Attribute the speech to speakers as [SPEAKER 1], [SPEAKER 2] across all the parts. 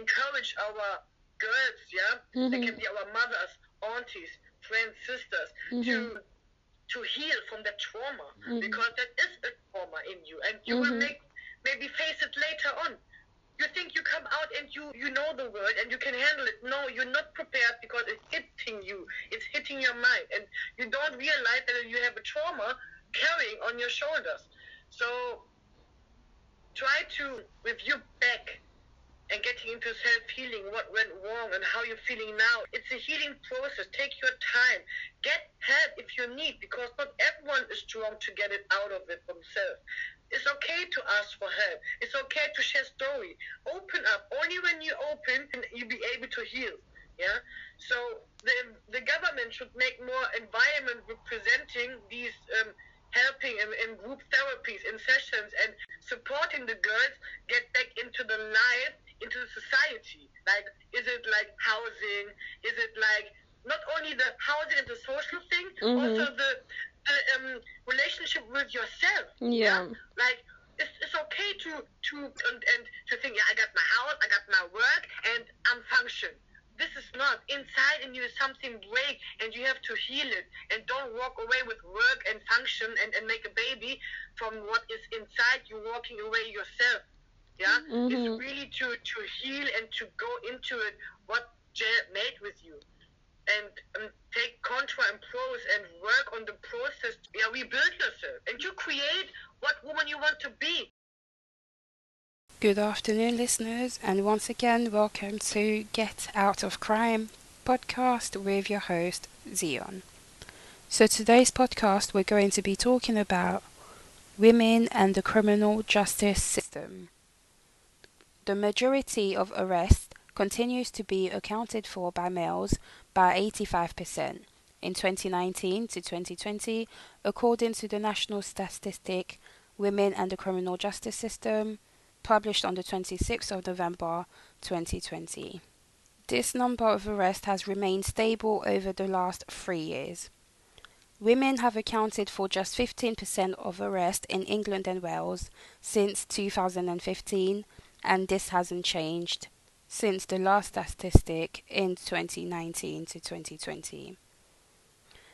[SPEAKER 1] encourage our girls, yeah,
[SPEAKER 2] Mhm.
[SPEAKER 1] they can be our mothers, aunties, friends, sisters, to
[SPEAKER 2] Mhm.
[SPEAKER 1] to heal from that trauma
[SPEAKER 2] Mhm.
[SPEAKER 1] because that is a trauma in you, and you will
[SPEAKER 2] Mhm.
[SPEAKER 1] make maybe face it later on. You think you come out and you you know the world and you can handle it. No, you're not prepared because it's hitting you. It's hitting your mind, and you don't realize that you have a trauma carrying on your shoulders. So try to review back and getting into self healing, what went wrong and how you're feeling now. It's a healing process. Take your time. Get help if you need, because not everyone is strong to get it out of it themselves. It's okay to ask for help. It's okay to share story. Open up. Only when you open can you be able to heal. Yeah. So the the government should make more environment representing these um, helping in, in group therapies, in sessions, and supporting the girls get back into the life, into the society. Like, is it like housing? Is it like not only the housing and the social thing,
[SPEAKER 2] Mhm.
[SPEAKER 1] also the, the um, relationship with yourself.
[SPEAKER 2] Yeah.
[SPEAKER 1] Like it's, it's okay to to and, and to think, yeah, I got my house, I got my work, and I'm function. This is not inside in you something break, and you have to heal it. And don't walk away with work and function and, and make a baby from what is inside you, walking away yourself. Yeah,
[SPEAKER 2] Mhm.
[SPEAKER 1] it's really to to heal and to go into it. What Jared made with you and um, take contra and pros and work on the process. Yeah, rebuild yourself and you create what woman you want to be.
[SPEAKER 2] Good afternoon, listeners, and once again, welcome to Get Out of Crime podcast with your host, Zion. So, today's podcast, we're going to be talking about women and the criminal justice system. The majority of arrests continues to be accounted for by males by 85% in 2019 to 2020, according to the National Statistic Women and the Criminal Justice System published on the 26th of November 2020. This number of arrests has remained stable over the last three years. Women have accounted for just 15% of arrests in England and Wales since 2015, and this hasn't changed since the last statistic in 2019 to 2020.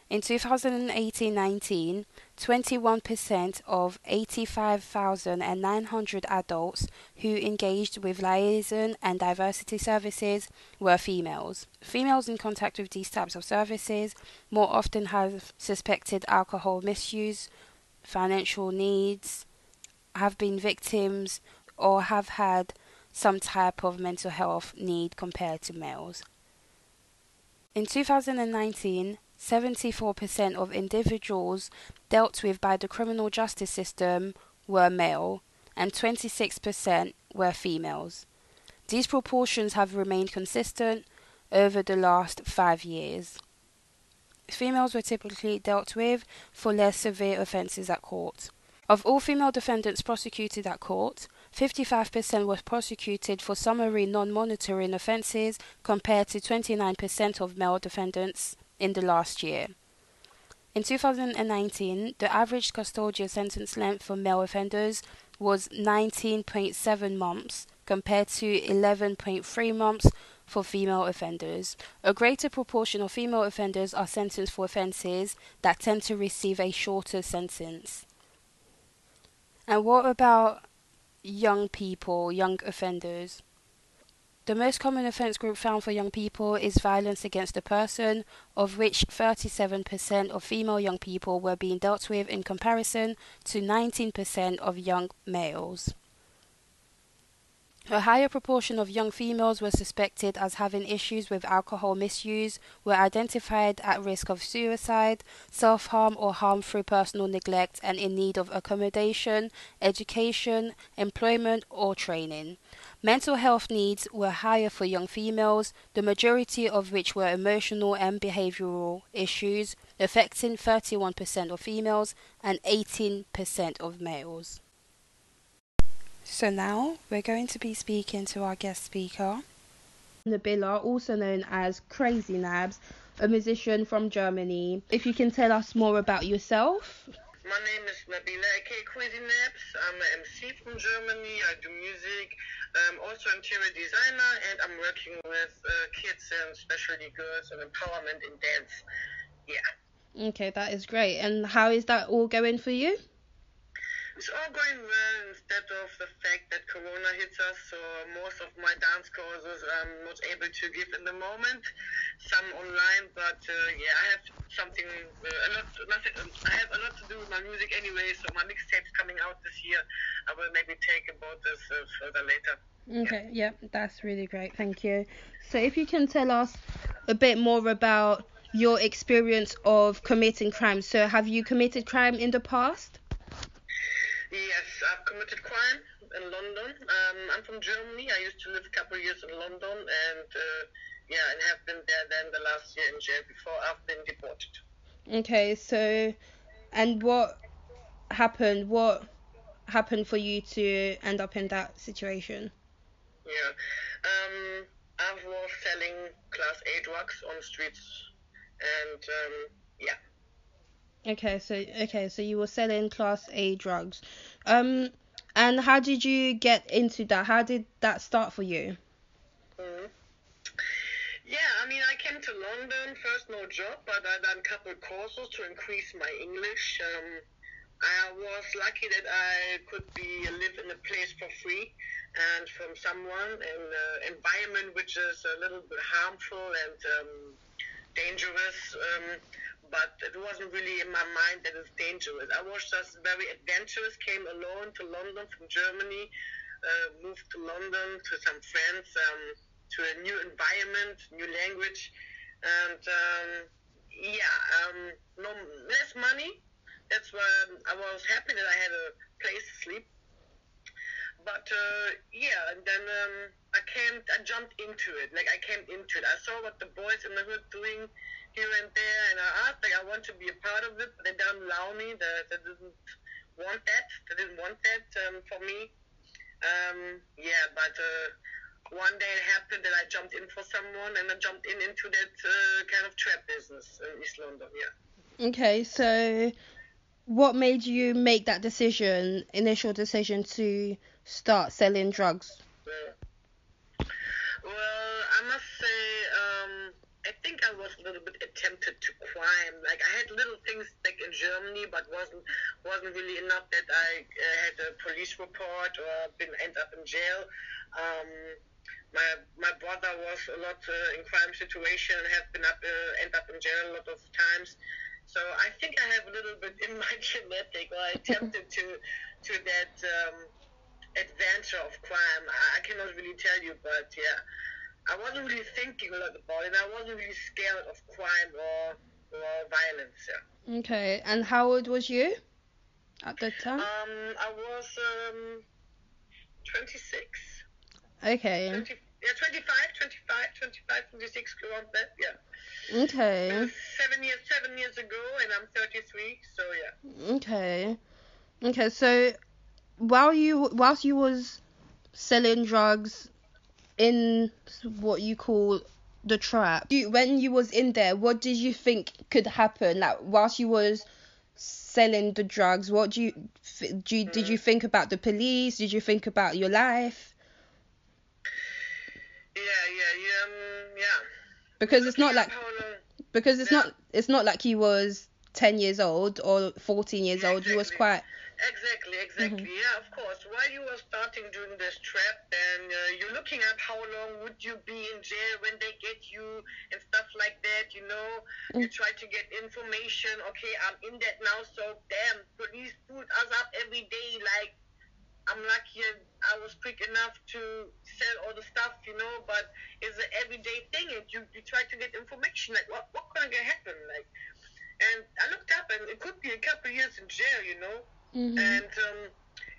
[SPEAKER 2] In 2018-19, 21% of 85,900 adults who engaged with liaison and diversion services were females. Females in contact with these types of services more often have suspected alcohol misuse, financial needs, have been victims, or have had some type of mental health need compared to males. In 2019, 74% of individuals dealt with by the criminal justice system were male, and 26% were females. These proportions have remained consistent over the last five years. Females were typically dealt with for less severe offences at court. Of all female defendants prosecuted at court, 55% were prosecuted for summary non motoring offences compared to 29% of male defendants in the last year. In 2019, the average custodial sentence length for male offenders was 19.7 months compared to 11.3 months for female offenders. A greater proportion of female offenders are sentenced for offences that tend to receive a shorter sentence. And what about young people, young offenders? The most common offence group found for young people is violence against a person, of which 37% of female young people were being dealt with in comparison to 19% of young males. A higher proportion of young females were suspected as having issues with alcohol misuse, were identified at risk of suicide, self harm, or harm through personal neglect, and in need of accommodation, education, employment, or training. Mental health needs were higher for young females, the majority of which were emotional and behavioral issues, affecting 31% of females and 18% of males. So now we're going to be speaking to our guest speaker, Nabila, also known as Crazie Nabz, a musician from Germany. If you can tell us more about yourself.
[SPEAKER 1] My name is Nabila aka Crazie Nabz. I'm an MC from Germany. I do music, I'm also interior designer, and I'm working with uh, kids and especially girls and empowerment in dance. Yeah.
[SPEAKER 3] Okay, that is great. And how is that all going for you?
[SPEAKER 1] It's all going well instead of the fact that Corona hits us. So most of my dance courses I'm not able to give in the moment. Some online, but uh, yeah, I have something uh, a lot. Nothing, I have a lot to do with my music anyway. So my mixtape's coming out this year. I will maybe take about this uh, further later.
[SPEAKER 3] Okay, yeah. yeah, that's really great. Thank you. So if you can tell us a bit more about your experience of committing crime. So have you committed crime in the past?
[SPEAKER 1] Yes, I've committed crime in London. Um, I'm from Germany. I used to live a couple of years in London, and uh, yeah, and have been there then the last year in jail before I've been deported.
[SPEAKER 3] Okay, so, and what happened? What happened for you to end up in that situation?
[SPEAKER 1] Yeah, um, I was selling class A drugs on the streets, and um, yeah.
[SPEAKER 3] Okay, so okay, so you were selling class A drugs. Um and how did you get into that? How did that start for you?
[SPEAKER 1] Mm. Yeah, I mean, I came to London first, no job, but I done a couple courses to increase my English. Um, I was lucky that I could be live in a place for free and from someone in an environment which is a little bit harmful and um, dangerous. Um, but it wasn't really in my mind that it's dangerous. I was just very adventurous, came alone to London from Germany, uh, moved to London to some friends, um, to a new environment, new language, and um, yeah, um, no less money. That's why I was happy that I had a place to sleep. But uh, yeah, and then um, I came, I jumped into it. Like I came into it. I saw what the boys in the hood doing here and there, and I asked, like, I want to be a part of it, but they don't allow me. They, they didn't want that. They didn't want that um, for me. Um, yeah, but uh, one day it happened that I jumped in for someone, and I jumped in into that uh, kind of trap business in East London. Yeah.
[SPEAKER 3] Okay, so what made you make that decision, initial decision to start selling drugs?
[SPEAKER 1] Yeah. Well, I must say, um, think I was a little bit tempted to crime. Like I had little things like in Germany, but wasn't wasn't really enough that I uh, had a police report or been end up in jail. Um, my my brother was a lot uh, in crime situation and have been up uh, end up in jail a lot of times. So I think I have a little bit in my genetic, or I tempted to to that um, adventure of crime. I cannot really tell you, but yeah. I wasn't really thinking a lot about it. I wasn't really scared of crime or or violence. Yeah.
[SPEAKER 3] Okay, and how old was you at the time?
[SPEAKER 1] Um, I was um 26.
[SPEAKER 3] Okay.
[SPEAKER 1] 20, yeah, 25, 25, 25, 26, around that. Yeah.
[SPEAKER 3] Okay.
[SPEAKER 1] Seven years, seven years ago, and I'm 33. So yeah.
[SPEAKER 3] Okay. Okay, so while you whilst you was selling drugs in what you call the trap. You, when you was in there, what did you think could happen? Like whilst you was selling the drugs, what do you, do you mm. did you think about the police? Did you think about your life?
[SPEAKER 1] Yeah, yeah, yeah, um, yeah.
[SPEAKER 3] Because it's not like because it's yeah. not it's not like you was ten years old or fourteen years yeah, old. Exactly. You was quite
[SPEAKER 1] Exactly, exactly. Mm-hmm. Yeah, of course. While you were starting doing this trap, then uh, you're looking at how long would you be in jail when they get you and stuff like that. You know, mm-hmm. you try to get information. Okay, I'm in that now, so damn, police put us up every day. Like, I'm lucky I was quick enough to sell all the stuff, you know. But it's an everyday thing, and you you try to get information. Like, what what gonna happen? Like, and I looked up, and it could be a couple years in jail, you know. Mm-hmm. And um,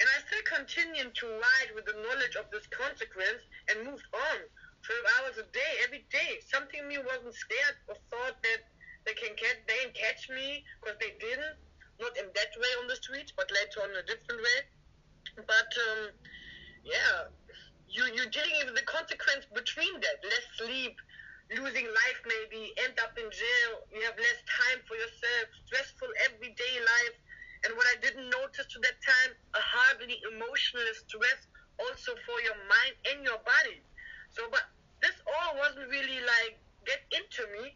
[SPEAKER 1] and I still continued to ride with the knowledge of this consequence and moved on 12 hours a day, every day. Something in me wasn't scared or thought that they can catch, they can catch me because they didn't. Not in that way on the streets, but later on a different way. But um, yeah, you you're dealing with the consequence between that. Less sleep, losing life maybe, end up in jail. You have less time for yourself. Stressful everyday life and what I didn't notice to that time, a hardly emotional stress also for your mind and your body. So, but this all wasn't really like get into me.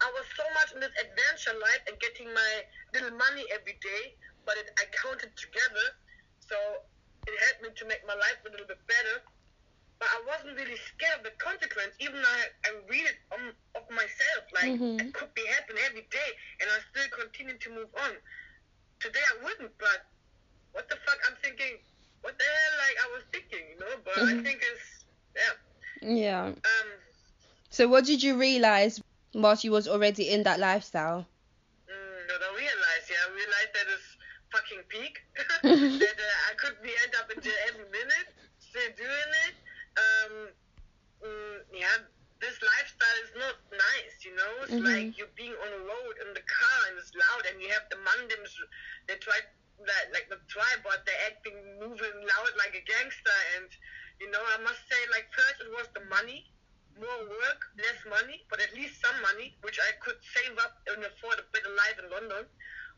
[SPEAKER 1] I was so much in this adventure life and getting my little money every day, but it, I counted together, so it helped me to make my life a little bit better. But I wasn't really scared of the consequence, even though I, I read it on, of myself, like
[SPEAKER 2] mm-hmm.
[SPEAKER 1] it could be happen every day, and I still continue to move on. Today I wouldn't, but what the fuck? I'm thinking, what the hell? Like I was thinking, you know. But I think it's yeah.
[SPEAKER 2] Yeah.
[SPEAKER 1] Um,
[SPEAKER 2] So what did you realize whilst you was already in that lifestyle?
[SPEAKER 1] Mm, I realized, yeah, I realized that it's fucking peak. that uh, I could be end up in jail every minute, still doing it. Um, mm, yeah, this lifestyle is not nice, you know. It's
[SPEAKER 2] Mhm.
[SPEAKER 1] like you're being on the road in the car and it's loud, and you have the Mandims. They try like, like the tribal, they're acting, moving loud like a gangster, and you know, I must say, like first it was the money more work, less money, but at least some money, which I could save up and afford a better life in London.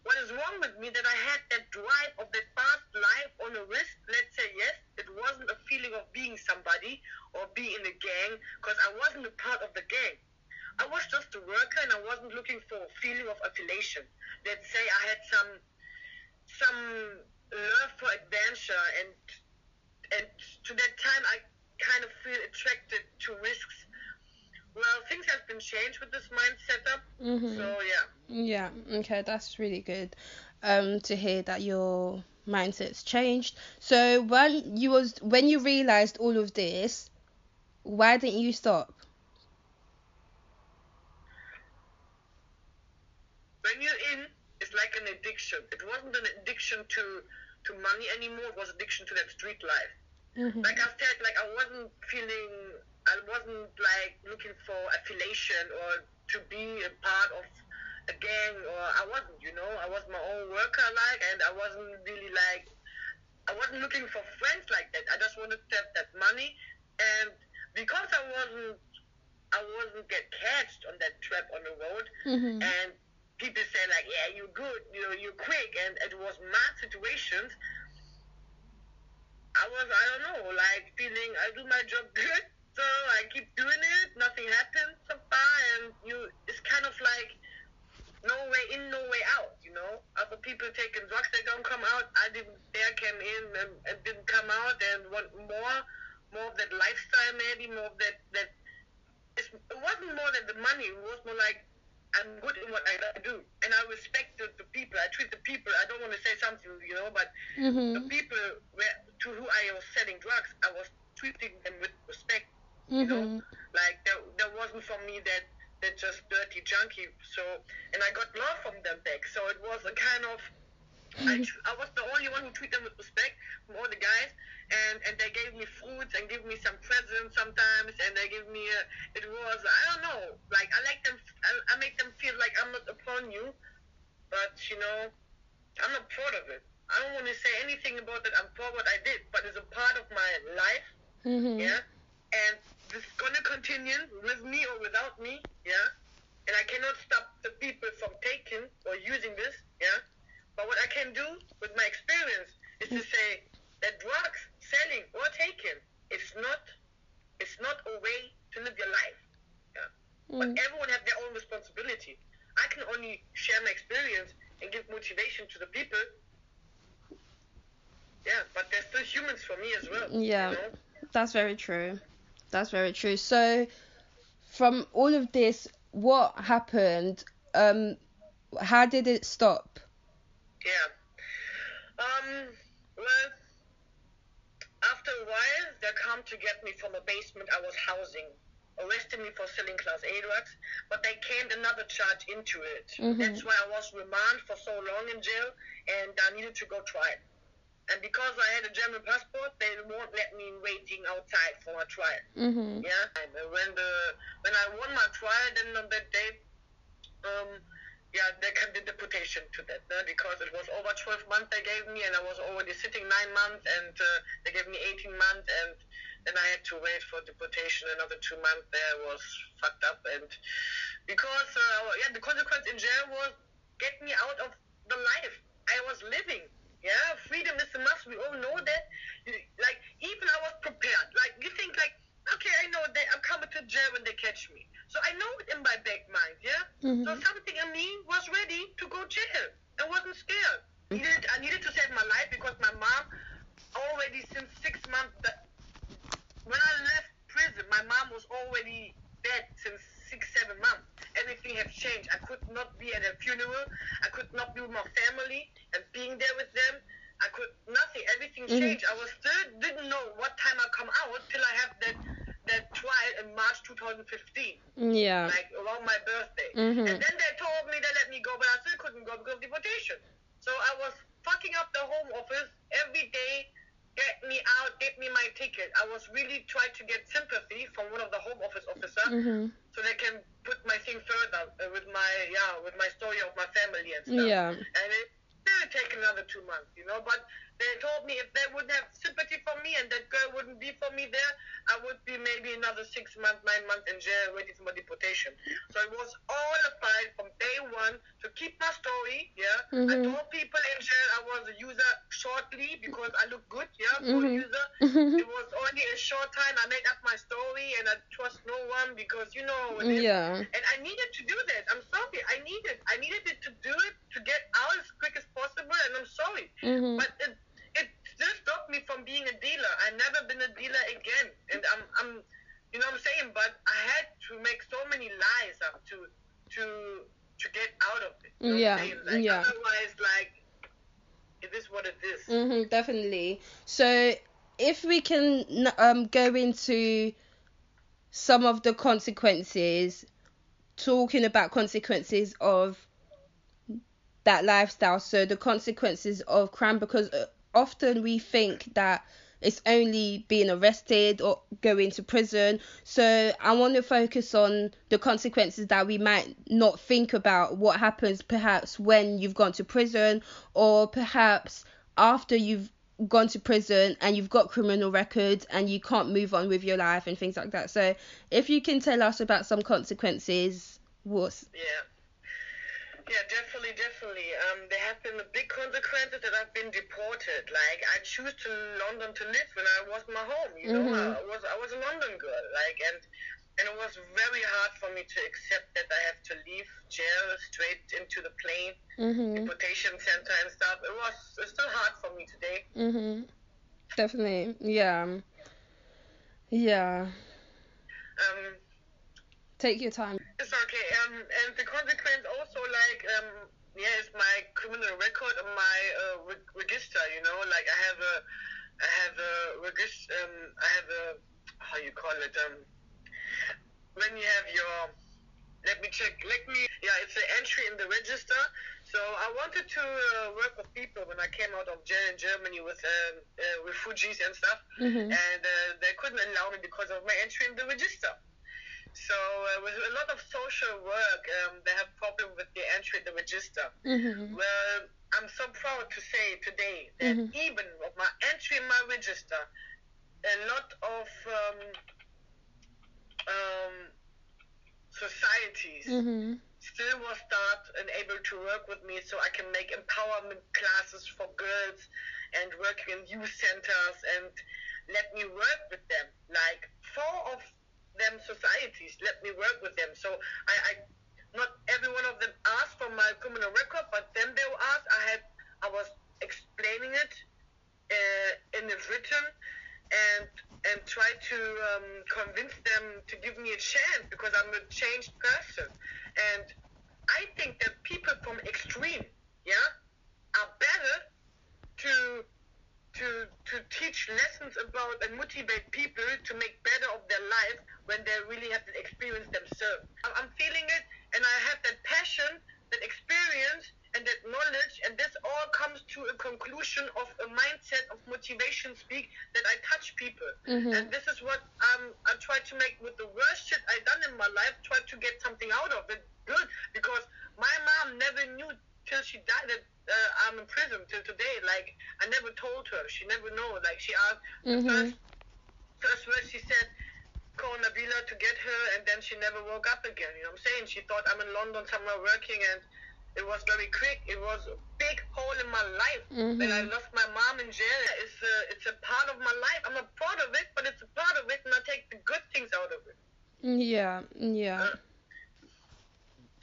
[SPEAKER 1] What is wrong with me that I had that drive of that fast life on the wrist? Let's say yes, it wasn't a feeling of being somebody or being in a gang, because I wasn't a part of the gang. I was just a worker and I wasn't looking for a feeling of affiliation. Let's say I had some some love for adventure and and to that time I kind of feel attracted to risks. Well, things have been changed with this mind setup.
[SPEAKER 2] Mhm.
[SPEAKER 1] So yeah.
[SPEAKER 2] Yeah, okay, that's really good um to hear that your mindset's changed. So when you was when you realized all of this, why didn't you stop?
[SPEAKER 1] When you're in, it's like an addiction. It wasn't an addiction to to money anymore. It was addiction to that street life.
[SPEAKER 2] Mhm.
[SPEAKER 1] Like I said, like I wasn't feeling, I wasn't like looking for affiliation or to be a part of a gang, or I wasn't, you know, I was my own worker, like, and I wasn't really like, I wasn't looking for friends like that. I just wanted to have that money, and because I wasn't, I wasn't get catched on that trap on the road,
[SPEAKER 2] Mhm.
[SPEAKER 1] and people say like, yeah, you're good, you know, you're quick, and it was my situations. I was, I don't know, like feeling I do my job good, so I keep doing it. Nothing happens so far, and you, it's kind of like no way in, no way out. You know, other people taking drugs, they don't come out. I didn't dare came in and, and didn't come out, and want more, more of that lifestyle, maybe more of that that. It's, it wasn't more than the money. It was more like I'm good in what I do, and I respect the, the people. I treat the people. I don't want to say something, you know, but the
[SPEAKER 2] Mhm.
[SPEAKER 1] people where, to who I was selling drugs, I was treating them with respect. You know,
[SPEAKER 2] Mhm.
[SPEAKER 1] like there, there wasn't for me that that just dirty junkie. So, and I got love from them back. So it was a kind of. I, tr- I was the only one who treated them with respect from all the guys, and and they gave me fruits and give me some presents sometimes, and they give me a. It was I don't know, like I like them. I, I make them feel like I'm not upon you, but you know, I'm not proud of it. I don't want to say anything about it. I'm proud what I did, but it's a part of my life,
[SPEAKER 2] Mhm.
[SPEAKER 1] yeah. And this is gonna continue with me or without me, yeah. And I cannot stop the people from taking or using this, yeah. But what I can do with my experience is to say that drugs selling or taking it's not it's not a way to live your life. Yeah. But
[SPEAKER 2] Mm.
[SPEAKER 1] everyone has their own responsibility. I can only share my experience and give motivation to the people. Yeah, but they're still humans for me as well.
[SPEAKER 2] Yeah.
[SPEAKER 1] You know?
[SPEAKER 2] That's very true. That's very true. So, from all of this, what happened? Um, how did it stop?
[SPEAKER 1] Yeah. Um, well, after a while, they come to get me from a basement I was housing, arrested me for selling Class A drugs, but they came another charge into it.
[SPEAKER 2] Mhm.
[SPEAKER 1] That's why I was remanded for so long in jail, and I needed to go trial. And because I had a German passport, they won't let me waiting outside for a trial.
[SPEAKER 2] Mhm.
[SPEAKER 1] Yeah, and when the when I won my trial, then on that day, um, yeah, they came the deportation to that, no? because it was over 12 months they gave me, and I was already sitting nine months, and uh, they gave me 18 months, and then I had to wait for deportation another two months. There was fucked up, and because uh, yeah, the consequence in jail was get me out of the life I was living. Yeah, freedom is a must. We all know that. Like even I was prepared. Like you think like okay, I know they, I'm coming to jail when they catch me. So I know it in my back mind, yeah.
[SPEAKER 3] Mhm.
[SPEAKER 1] So something in me was ready to go jail. I wasn't scared. I needed, I needed to save my life because my mom already since six months. That, when I left prison, my mom was already dead since six, seven months. Everything had changed. I could not be at a funeral. I could not be with my family and being there with them. I could nothing. Everything
[SPEAKER 3] Mhm.
[SPEAKER 1] changed. I was still didn't know what time I come out till I have that that trial in March 2015
[SPEAKER 3] Yeah.
[SPEAKER 1] like around my birthday.
[SPEAKER 3] Mhm.
[SPEAKER 1] And then they told me they let me go, but I still couldn't go because of deportation. So I was fucking up the home office every day, get me out, get me my ticket. I was really trying to get sympathy from one of the home office officer
[SPEAKER 3] Mhm.
[SPEAKER 1] so they can put my thing further uh, with my yeah with my story of my family and stuff.
[SPEAKER 3] Yeah.
[SPEAKER 1] And it still take another two months, you know. But they told me if they wouldn't have sympathy for me and that girl wouldn't be for me there, I would be maybe another six months, nine months in jail waiting for my deportation. So it was all a fight from day one to keep my story. Yeah, I
[SPEAKER 3] Mhm.
[SPEAKER 1] told people in jail I was a user shortly because I look good. Yeah, for a
[SPEAKER 3] Mhm.
[SPEAKER 1] user.
[SPEAKER 3] Mhm.
[SPEAKER 1] It was only a short time. I made up my story and I trust no one because you know. it.
[SPEAKER 3] Yeah.
[SPEAKER 1] And I needed to do that. I'm sorry. I needed. I needed it to do it to get out as quick as possible. And
[SPEAKER 3] Mhm.
[SPEAKER 1] But it it still stopped me from being a dealer. I never been a dealer again. And I'm I'm you know what I'm saying. But I had to make so many lies up to to to get out of it. You know
[SPEAKER 3] Yeah.
[SPEAKER 1] Like,
[SPEAKER 3] yeah.
[SPEAKER 1] Otherwise, like it is what it is.
[SPEAKER 3] Mhm. Definitely. So if we can um go into some of the consequences, talking about consequences of that lifestyle. So the consequences of crime, because uh, often we think that it's only being arrested or going to prison. So I want to focus on the consequences that we might not think about. What happens perhaps when you've gone to prison, or perhaps after you've gone to prison and you've got criminal records and you can't move on with your life and things like that. So if you can tell us about some consequences, what's
[SPEAKER 1] Yeah. Definitely, definitely. Um, there have been the big consequences that I've been deported. Like I choose to London to live when I was my home. You know,
[SPEAKER 3] Mhm.
[SPEAKER 1] I was I was a London girl. Like and and it was very hard for me to accept that I have to leave jail straight into the plane,
[SPEAKER 3] mhm
[SPEAKER 1] deportation center and stuff. It was it's still hard for me today.
[SPEAKER 3] mhm definitely yeah yeah
[SPEAKER 1] Um,
[SPEAKER 3] take your time
[SPEAKER 1] It's okay. Um, and the consequence also like um, yeah, it's my criminal record on my uh, re- register. You know, like I have a, I have a register. Um, I have a how you call it. Um, when you have your, let me check. Let me. Yeah, it's an entry in the register. So I wanted to uh, work with people when I came out of jail in Germany with um, uh, refugees and stuff,
[SPEAKER 3] mhm
[SPEAKER 1] and uh, they couldn't allow me because of my entry in the register. So uh, with a lot of social work, um, they have problem with the entry in the register.
[SPEAKER 3] mhm
[SPEAKER 1] Well, I'm so proud to say today that
[SPEAKER 3] Mhm.
[SPEAKER 1] even with my entry in my register, a lot of um, um, societies
[SPEAKER 3] mhm
[SPEAKER 1] still will start and able to work with me so I can make empowerment classes for girls and work in youth centers and let me work with them. Like four of them societies let me work with them. So I, I not every one of them asked for my criminal record, but then they will ask. I had I was explaining it uh, in the written and and try to um, convince them to give me a chance because I'm a changed person. And I think that people from extreme, yeah, are better to to to teach lessons about and motivate people to make better of their life when they really have the experience themselves. I'm- feeling it, and I have that passion, that experience, and that knowledge, and this all comes to a conclusion of a mindset of motivation speak that I touch people.
[SPEAKER 3] Mhm.
[SPEAKER 1] And this is what um, I try to make with the worst shit I've done in my life, try to get something out of it good. Because my mom never knew till she died that uh, I'm in prison till today. Like, I never told her. She never know. Like, she asked, the
[SPEAKER 3] Mhm.
[SPEAKER 1] first, first word she said, call Nabila to get her, and then she never woke up again. You know what I'm saying? She thought I'm in London somewhere working, and It was very quick. It was a big hole in my life.
[SPEAKER 3] Mhm.
[SPEAKER 1] When I lost my mom in jail, it's a, it's a part of my life. I'm not proud of it, but it's a part of it, and I take the good things out of it.
[SPEAKER 3] Yeah, yeah.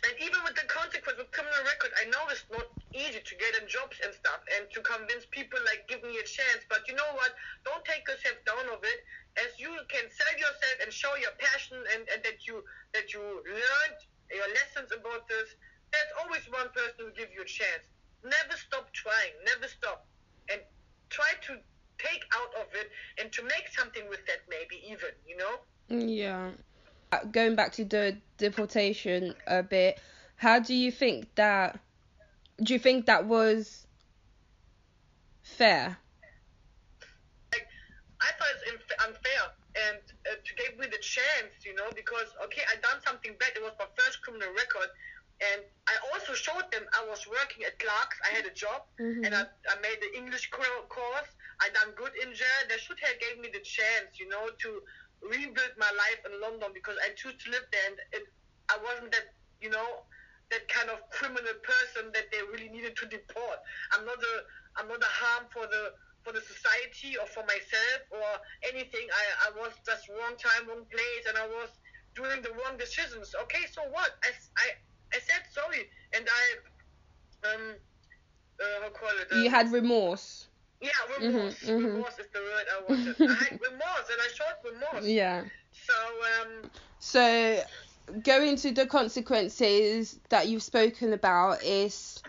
[SPEAKER 1] And even with the consequence of criminal record, I know it's not easy to get in jobs and stuff and to convince people like give me a chance. But you know what? Don't take yourself down of it. As you can sell yourself and show your passion and, and that you that you learned your lessons about this, there's always one person who give you a chance. Never stop trying. Never stop. And try to take out of it and to make something with that maybe even, you know?
[SPEAKER 3] Yeah. Uh, Going back to the deportation a bit, how do you think that? Do you think that was fair?
[SPEAKER 1] like I thought it's inf- unfair and uh, to give me the chance, you know, because okay, I done something bad. It was my first criminal record, and I also showed them I was working at Clark's. I had a job,
[SPEAKER 3] Mhm.
[SPEAKER 1] and I, I made the English co- course. I done good in jail. They should have gave me the chance, you know, to rebuild my life in London because I choose to live there, and it, I wasn't that, you know. That kind of criminal person that they really needed to deport. I'm not a, I'm not a harm for the for the society or for myself or anything. I, I was just wrong time, wrong place, and I was doing the wrong decisions. Okay, so what? I, I, I said sorry, and I, um, uh, how call it?
[SPEAKER 3] You
[SPEAKER 1] um,
[SPEAKER 3] had remorse.
[SPEAKER 1] Yeah, remorse.
[SPEAKER 3] Mhm, mhm.
[SPEAKER 1] Remorse is the word I wanted. I remorse, and I showed remorse.
[SPEAKER 3] Yeah.
[SPEAKER 1] So um,
[SPEAKER 3] So, going to the consequences that you've spoken about is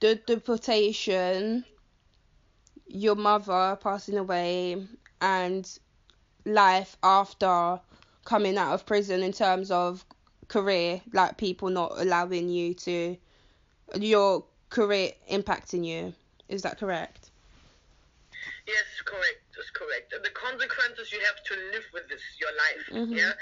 [SPEAKER 3] the deportation, your mother passing away, and life after coming out of prison in terms of career, like people not allowing you to, your career impacting you. Is that correct?
[SPEAKER 1] Yes, correct. That's correct. And the consequences you have to live with this your life.
[SPEAKER 3] Mhm.
[SPEAKER 1] Yeah.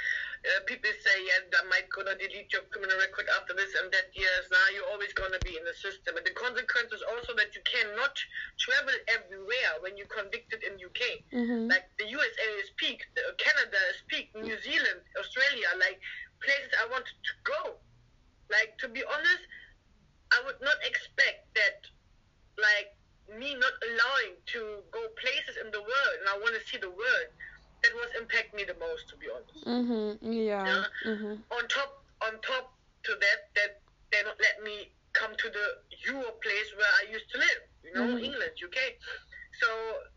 [SPEAKER 1] Uh, people say, yeah, I might gonna delete your criminal record after this and that. Yes, now you're always gonna be in the system. And the consequence is also that you cannot travel everywhere when you're convicted in UK.
[SPEAKER 3] Mm-hmm.
[SPEAKER 1] Like the USA is peak, Canada is peak, New Zealand, Australia, like places I wanted to go. Like to be honest, I would not expect that, like me not allowing to go places in the world, and I want to see the world. That was impact me the most, to be honest.
[SPEAKER 3] Mm-hmm. Yeah.
[SPEAKER 1] Yeah.
[SPEAKER 3] Mm-hmm.
[SPEAKER 1] On top, on top to that, that they not let me come to the Europe place where I used to live. You know,
[SPEAKER 3] Mhm.
[SPEAKER 1] England, UK. So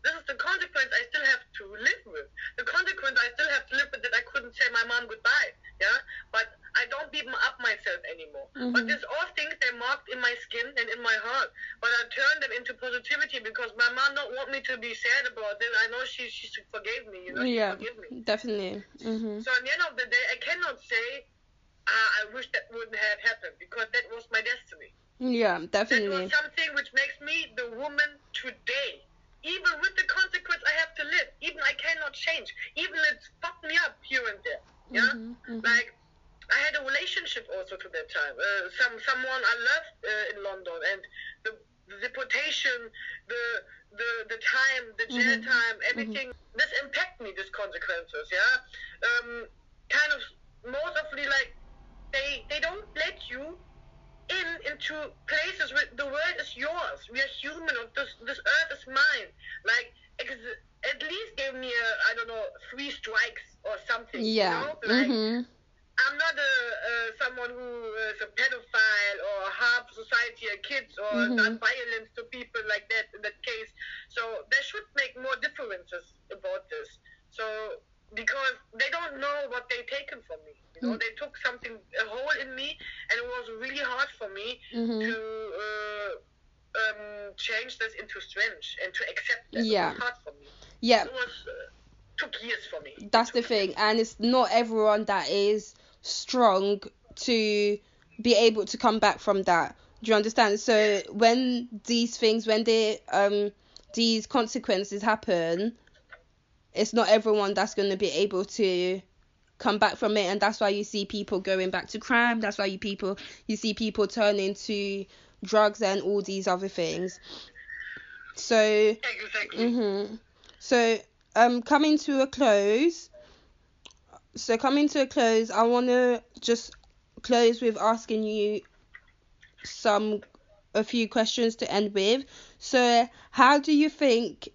[SPEAKER 1] this is the consequence I still have to live with. The consequence I still have to live with that I couldn't say my mom goodbye. Yeah, but I don't beat up myself anymore.
[SPEAKER 3] Mhm.
[SPEAKER 1] But these all things they marked in my skin and in my heart. But I turned them into positivity because my mom don't want me to be sad about it. I know she she forgave me. You know,
[SPEAKER 3] Yeah.
[SPEAKER 1] me.
[SPEAKER 3] Definitely. Mm-hmm.
[SPEAKER 1] So at the end of the day, I cannot say, ah, I wish that wouldn't have happened because that was my destiny.
[SPEAKER 3] Yeah, definitely.
[SPEAKER 1] That was something which makes me the woman today. Even with the consequence I have to live, even I cannot change. Even it's fucked me up here and there. Yeah,
[SPEAKER 3] Mhm, mhm.
[SPEAKER 1] like I had a relationship also to that time. Uh, some someone I loved uh, in London, and the, the deportation, the the the time, the jail
[SPEAKER 3] Mhm,
[SPEAKER 1] time, everything. This impact me. These consequences. Yeah, um, kind of most mostly like they they don't let you in into places where the world is yours. We are human. This this earth is mine. Like ex- at least gave me a I don't know three strikes or something.
[SPEAKER 3] Yeah.
[SPEAKER 1] You know? Like
[SPEAKER 3] Mhm.
[SPEAKER 1] I'm not a uh, someone who is a pedophile or harm society or kids or
[SPEAKER 3] Mhm.
[SPEAKER 1] done violence to people like that in that case. So they should make more differences about this. So because they don't know what they taken from me. You know,
[SPEAKER 3] Mm.
[SPEAKER 1] they took something a hole in me, and it was really hard for me
[SPEAKER 3] Mhm.
[SPEAKER 1] to uh, um, change this into strength and to accept that.
[SPEAKER 3] Yeah.
[SPEAKER 1] It was hard for me.
[SPEAKER 3] Yeah,
[SPEAKER 1] It was uh, took years for me.
[SPEAKER 3] that's the thing, and it's not everyone that is strong to be able to come back from that. Do you understand? So when these things, when they um these consequences happen, it's not everyone that's going to be able to come back from it, and that's why you see people going back to crime. That's why you people you see people turning to drugs and all these other things. So
[SPEAKER 1] Exactly.
[SPEAKER 3] hmm So, um, coming to a close. So, coming to a close, I want to just close with asking you some a few questions to end with. So, how do you think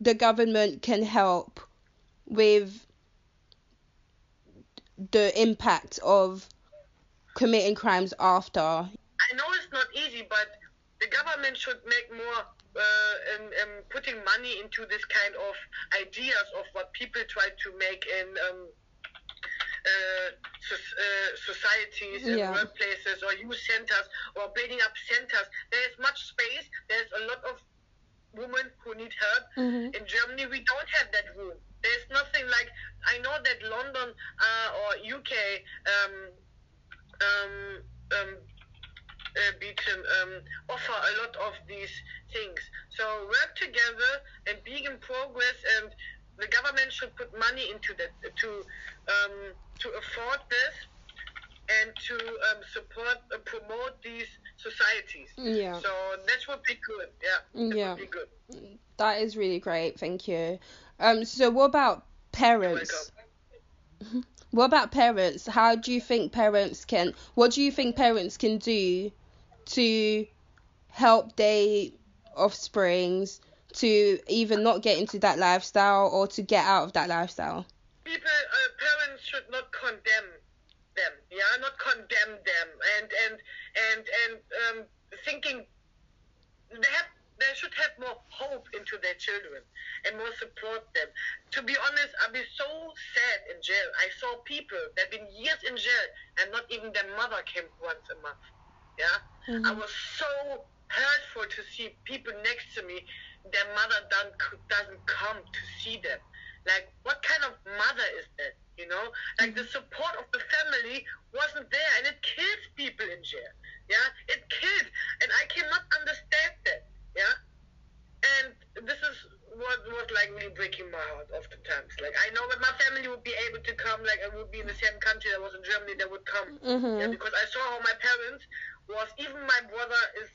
[SPEAKER 3] the government can help with the impact of committing crimes after?
[SPEAKER 1] I know it's not easy, but the government should make more uh, um, um, putting money into this kind of ideas of what people try to make in um, uh, so, uh, societies and
[SPEAKER 3] Yeah.
[SPEAKER 1] workplaces or youth centers or building up centers. There is much space. There's a lot of women who need help.
[SPEAKER 3] Mhm.
[SPEAKER 1] In Germany, we don't have that room. There's nothing like I know that London uh, or UK um, um, um, uh, Beaton, um, offer a lot of these things. So work together and be in progress, and the government should put money into that to um, to afford this and to um, support uh, promote these societies.
[SPEAKER 3] Yeah.
[SPEAKER 1] So that would be good. Yeah. That
[SPEAKER 3] Yeah.
[SPEAKER 1] would be good.
[SPEAKER 3] That is really great. Thank you. Um. So, what about parents? What about parents? How do you think parents can? What do you think parents can do to help their offsprings to either not get into that lifestyle or to get out of that lifestyle?
[SPEAKER 1] People uh, parents should not condemn them yeah? Not condemn them. And and and and um, thinking they have they should have more hope into their children and more support them. To be honest i've been so sad in jail. I saw people that have been years in jail and not even their mother came once a month yeah? I was so hurtful to see people next to me. Their mother don't, doesn't come to see them like, what kind of mother is that? You know, like the support of the family wasn't there, and it kills people in jail. Yeah, it kills, and I cannot understand that. Yeah, and this is what was like really breaking my heart oftentimes. Like, I know that my family would be able to come, like, I would be in the same country that was in Germany, they would come.
[SPEAKER 3] Mhm.
[SPEAKER 1] Yeah, because I saw how my parents was, even my brother is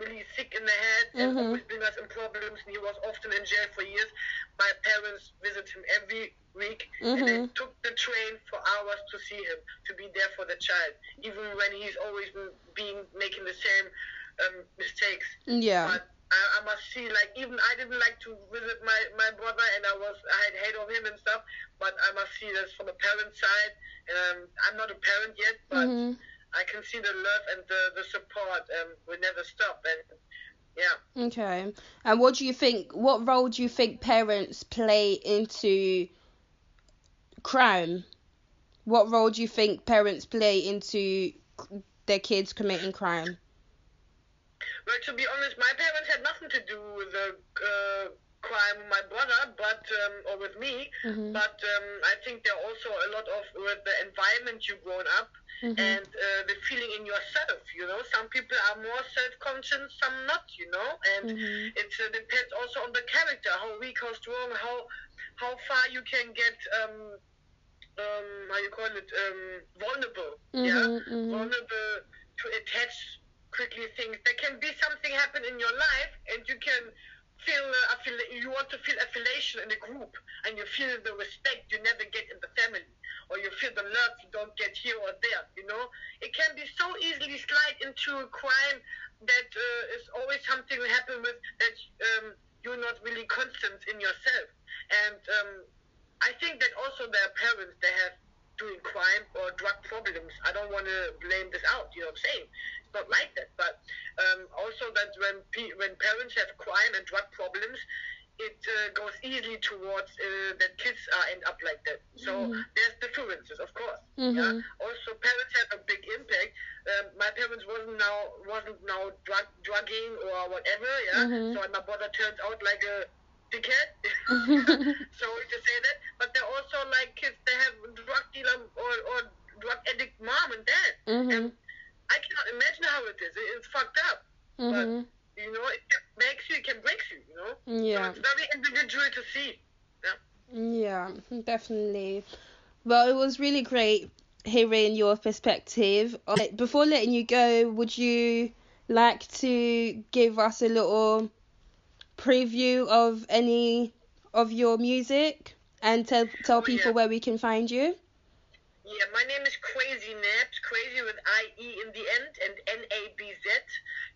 [SPEAKER 1] really sick in the head and
[SPEAKER 3] Mhm.
[SPEAKER 1] always bring us in problems, and he was often in jail for years. My parents visit him every week, and they
[SPEAKER 3] Mhm.
[SPEAKER 1] took the train for hours to see him, to be there for the child, even when he's always been being making the same um, mistakes.
[SPEAKER 3] Yeah.
[SPEAKER 1] But I, I must see, like, even I didn't like to visit my, my brother, and I was I had hate of him and stuff. But I must see this from a parent side, and um, I'm not a parent yet, but
[SPEAKER 3] Mhm.
[SPEAKER 1] I can see the love and the the support um, will never stop. And yeah,
[SPEAKER 3] Okay. And what do you think? What role do you think parents play into crime? What role do you think parents play into their kids committing crime?
[SPEAKER 1] well, to be honest, my parents had nothing to do with the uh, crime with my brother, but um, or with me.
[SPEAKER 3] Mhm.
[SPEAKER 1] But um, I think there are also a lot of with the environment you grown up
[SPEAKER 3] Mhm.
[SPEAKER 1] and uh, the feeling in yourself. You know, some people are more self-conscious, some not. You know, and
[SPEAKER 3] Mhm.
[SPEAKER 1] it uh, depends also on the character, how weak, how strong, how how far you can get. Um, um, how you call it? Um, vulnerable. Yeah,
[SPEAKER 3] Mhm, mhm.
[SPEAKER 1] vulnerable to attach quickly things. There can be something happen in your life, and you can feel uh, affili- you want to feel affiliation in a group, and you feel the respect you never get in the family, or you feel the love you don't get here or there. You know, it can be so easily slide into a crime that uh, is always something happen with that um, you're not really constant in yourself, and um, I think that also there are parents that have doing crime or drug problems. I don't want to blame this out. You know what I'm saying? Not like that. But um, also that when pe- when parents have crime and drug problems, it uh, goes easily towards uh, that kids uh, end up like that. So
[SPEAKER 3] Mhm.
[SPEAKER 1] there's differences, of course.
[SPEAKER 3] Mhm.
[SPEAKER 1] Yeah. Also, parents have a big impact. Um, my parents wasn't now wasn't now drug drugging or whatever. Yeah.
[SPEAKER 3] Mhm.
[SPEAKER 1] So my brother turns out like a dickhead. Sorry to say that, but they're also like kids. They have drug dealer or, or drug addict mom and dad,
[SPEAKER 3] Mhm.
[SPEAKER 1] and I cannot imagine how it is. It- It's fucked up.
[SPEAKER 3] Mhm.
[SPEAKER 1] You know, it can makes you, it can break you. You know.
[SPEAKER 3] Yeah.
[SPEAKER 1] So it's very individual to see.
[SPEAKER 3] Yeah, definitely. Well, it was really great hearing your perspective. Before letting you go, would you like to give us a little preview of any of your music and tell tell
[SPEAKER 1] Oh,
[SPEAKER 3] people
[SPEAKER 1] yeah.
[SPEAKER 3] where we can find you?
[SPEAKER 1] Yeah, my name is Crazie Nabz, crazy with I-E in the end and N-A-B-Z.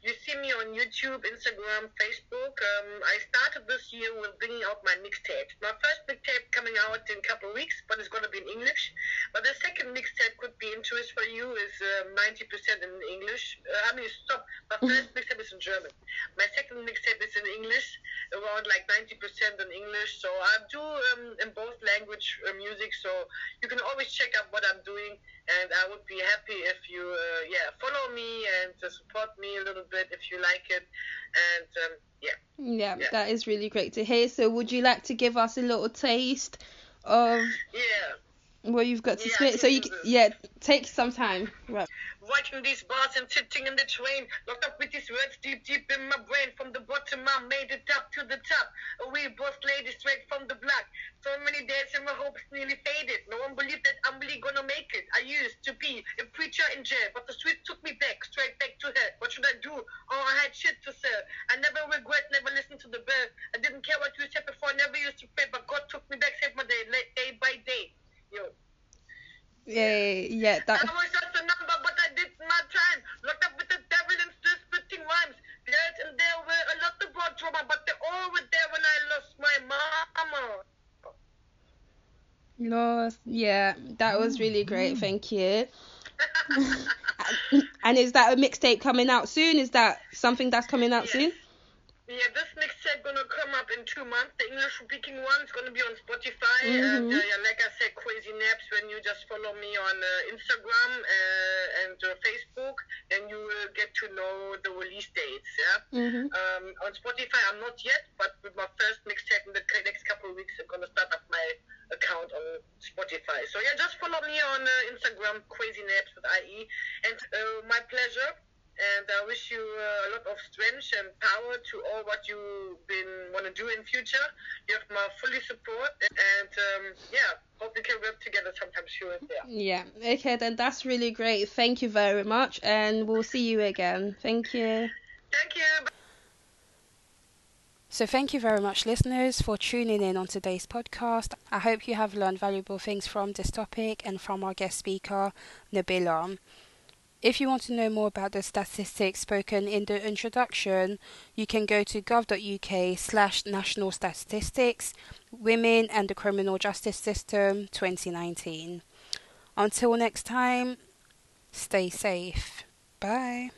[SPEAKER 1] You see me on YouTube, Instagram, Facebook. Um, I started this year with bringing out my mixtape. My first mixtape coming out in a couple of weeks, but it's going to be in English. But the second mixtape could be interest for you is um, 90% in English. Uh, I mean, stop. My first mixtape is in German. My second mixtape is in English, around like 90% in English. So I do um, in both language uh, music, so you can always check out what I'm doing, and I would be happy if you, uh, yeah, follow me and uh, support me a little bit if you like it, and um, yeah.
[SPEAKER 3] Yeah,
[SPEAKER 1] Yeah.
[SPEAKER 3] that is really great to hear. So, would you like to give us a little taste of
[SPEAKER 1] Yeah.
[SPEAKER 3] what you've got to
[SPEAKER 1] Yeah,
[SPEAKER 3] spit? So you,
[SPEAKER 1] can
[SPEAKER 3] yeah, take some time. Right.
[SPEAKER 1] Writing these bars and sitting in the train, locked up with these words deep, deep in my brain. From the bottom, I made it up to the top. A wee boss lady straight from the block. So many days and my hopes nearly faded. No one believed that I'm really gonna make it. I used to be a preacher in jail, but the street took me back, straight back to hell. What should I do? Oh, I had shit to sell. I never regret, never listened to the bell. I didn't care what you said before, I never used to pray, but God took me back, saved my day, day by day. Yo.
[SPEAKER 3] Yeah, yeah, that.
[SPEAKER 1] I was just a number, but I did my time. Locked up with the devil and still spitting rhymes. Yes, and there were a lot of broad trauma, but they all were there when I lost my mama.
[SPEAKER 3] Lost. Yeah, that was really great. Mm. Thank you. And is that a mixtape coming out soon? Is that something that's coming out
[SPEAKER 1] Yes.
[SPEAKER 3] soon?
[SPEAKER 1] Yeah, this mixtape gonna come up in two months. The English speaking one is gonna be on Spotify. And uh, yeah, like I said, Crazie Nabz. When you just follow me on uh, Instagram uh, and uh, Facebook, then you will get to know the release dates. Yeah.
[SPEAKER 3] Mhm.
[SPEAKER 1] Um, on Spotify, I'm not yet, but with my first mixtape in the next couple of weeks, I'm gonna start up my account on Spotify. So yeah, just follow me on uh, Instagram, Crazie Nabz with IE, and uh, my pleasure. And I wish you uh, a lot of strength and power to all what you been want to do in future. You have my fully support, and um, yeah, hope we can work together sometimes here and there.
[SPEAKER 3] Yeah. Okay, then that's really great. Thank you very much, and we'll see you again. Thank you.
[SPEAKER 1] Thank you.
[SPEAKER 2] So, thank you very much, listeners, for tuning in on today's podcast. I hope you have learned valuable things from this topic and from our guest speaker, Nabila. If you want to know more about the statistics spoken in the introduction, you can go to gov.uk slash national statistics, women and the criminal justice system 2019. Until next time, stay safe. Bye.